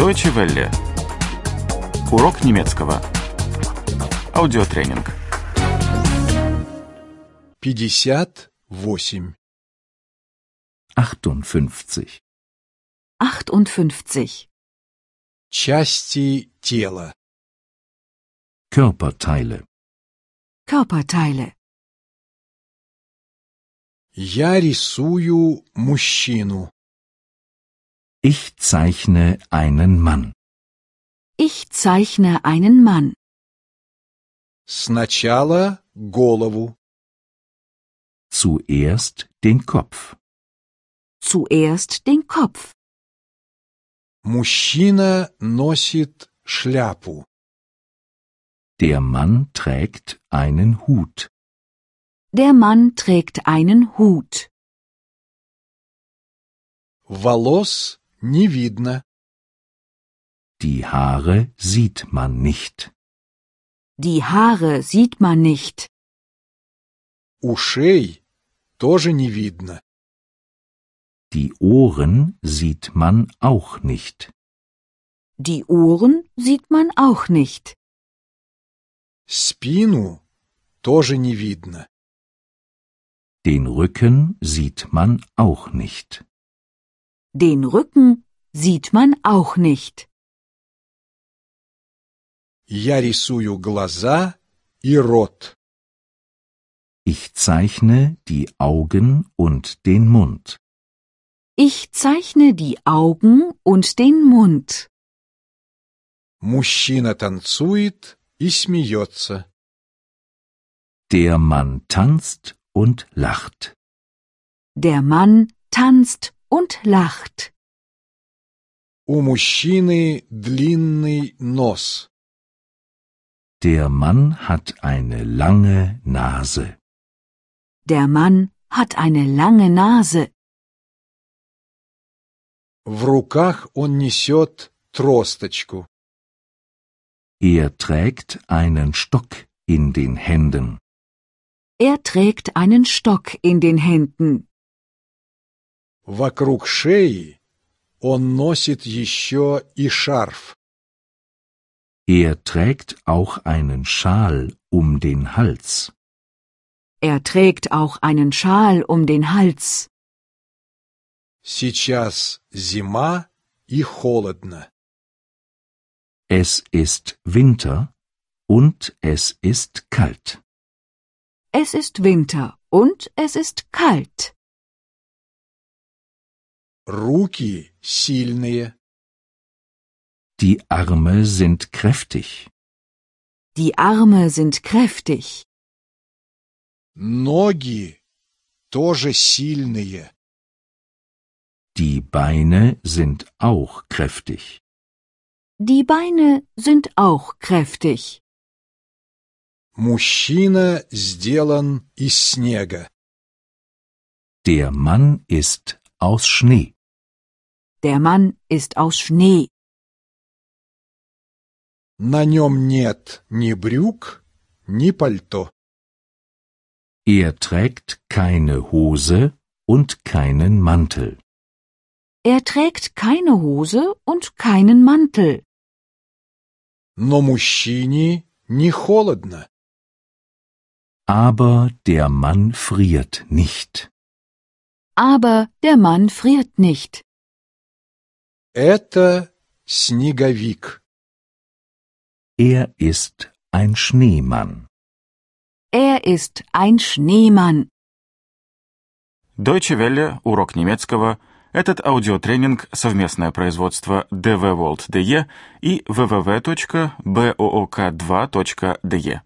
Deutsche Welle. Урок немецкого. Аудиотренинг. 58. 58. 58. Части тела. Körperteile. Körperteile. Я рисую мужчину. Ich zeichne einen Mann. Ich zeichne einen Mann. Сначала голову, Zuerst den Kopf. Zuerst den Kopf. мужчина носит шляпу. Der Mann trägt einen Hut. Der Mann trägt einen Hut. Волос не видно. Die Haare sieht man nicht. Die Haare sieht man nicht. Ушей тоже не видно. Die Ohren sieht man auch nicht. Die Ohren sieht man auch nicht. Спину тоже не видно. Den Rücken sieht man auch nicht. Den Rücken sieht man auch nicht. Я рисую глаза и рот. Ich zeichne die Augen und den Mund. Ich zeichne die Augen und den Mund. Мужчина танцует и смеется. Der Mann tanzt und lacht. Der Mann tanzt und lacht. У мужчины длинный нос. Der Mann hat eine lange Nase. Der Mann hat eine lange Nase. В руках он несет тросточку. Er trägt einen Stock in den Händen. Er trägt einen Stock in den Händen. Вокруг шеи он носит еще и шарф. Er trägt auch einen Schal um den Hals. Er trägt auch einen Schal um den Hals. Сейчас зима и холодно. Es ist Winter und es ist kalt. Es ist Winter und es ist kalt. Руки сильные. Die Arme sind kräftig. Die Arme sind kräftig. Ноги тоже сильные. Die Beine sind auch kräftig. Die Beine sind auch kräftig. Мужчина сделан из снега. Der Mann ist aus Schnee. Der Mann ist aus Schnee. На нем нет ни брюк, ни пальто. Er trägt keine Hose und keinen Mantel. Er trägt keine Hose und keinen Mantel. Но мужчине не холодно. Aber der Mann friert nicht. Aber der Mann friert nicht. Это снеговик. Er ist ein Schneemann. Er ist ein Schneemann. Deutsche Welle. Урок немецкого. Этот аудиотренинг – совместное производство DW World DE и www.book2.de.